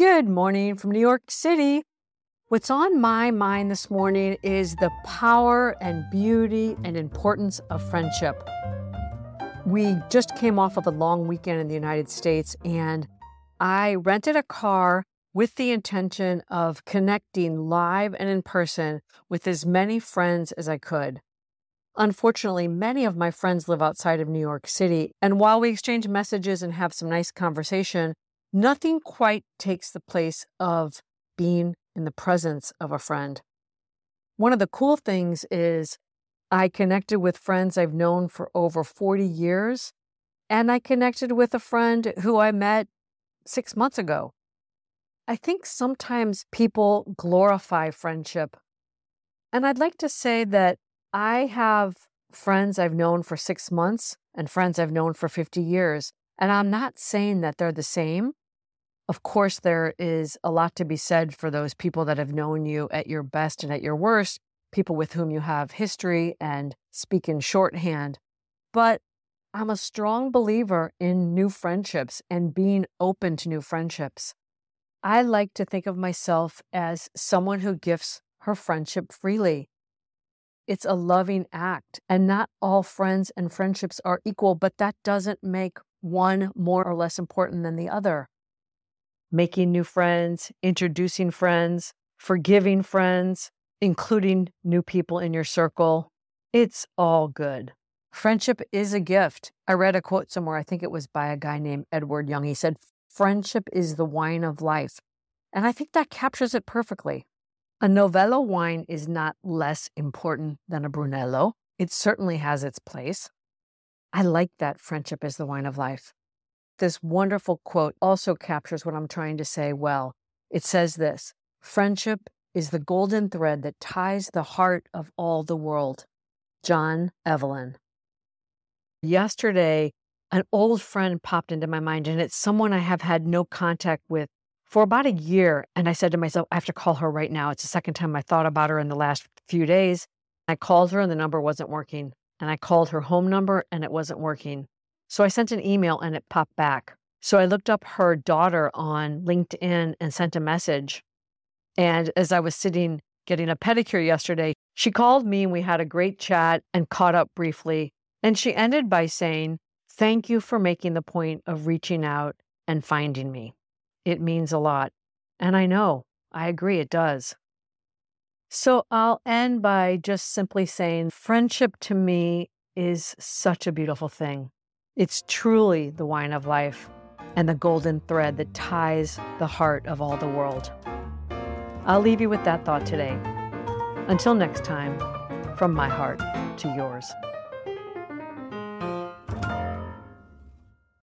Good morning from New York City. What's on my mind this morning is the power and beauty and importance of friendship. We just came off of a long weekend in the United States, and I rented a car with the intention of connecting live and in person with as many friends as I could. Unfortunately, many of my friends live outside of New York City, and while we exchange messages and have some nice conversation, nothing quite takes the place of being in the presence of a friend. One of the cool things is I connected with friends I've known for over 40 years, and I connected with a friend who I met six months ago. I think sometimes people glorify friendship. And I'd like to say that I have friends I've known for six months and friends I've known for 50 years. And I'm not saying that they're the same. Of course, there is a lot to be said for those people that have known you at your best and at your worst, people with whom you have history and speak in shorthand. But I'm a strong believer in new friendships and being open to new friendships. I like to think of myself as someone who gifts her friendship freely. It's a loving act, and not all friends and friendships are equal, but that doesn't make one more or less important than the other making new friends, introducing friends, forgiving friends, including new people in your circle. It's all good. Friendship is a gift. I read a quote somewhere, I think it was by a guy named Edward Young. He said, Friendship is the wine of life. And I think that captures it perfectly. A Novello wine is not less important than a Brunello. It certainly has its place. I like that friendship is the wine of life. This wonderful quote also captures what I'm trying to say well. It says this Friendship is the golden thread that ties the heart of all the world. John Evelyn. Yesterday, an old friend popped into my mind, and it's someone I have had no contact with for about a year. And I said to myself, I have to call her right now. It's the second time I thought about her in the last few days. I called her, and the number wasn't working. And I called her home number, and it wasn't working. So I sent an email and it popped back. So I looked up her daughter on LinkedIn and sent a message. And as I was sitting getting a pedicure yesterday, she called me and we had a great chat and caught up briefly. And she ended by saying, Thank you for making the point of reaching out and finding me. It means a lot. And I know, I agree, it does. So I'll end by just simply saying friendship to me is such a beautiful thing. It's truly the wine of life and the golden thread that ties the heart of all the world. I'll leave you with that thought today. Until next time, from my heart to yours.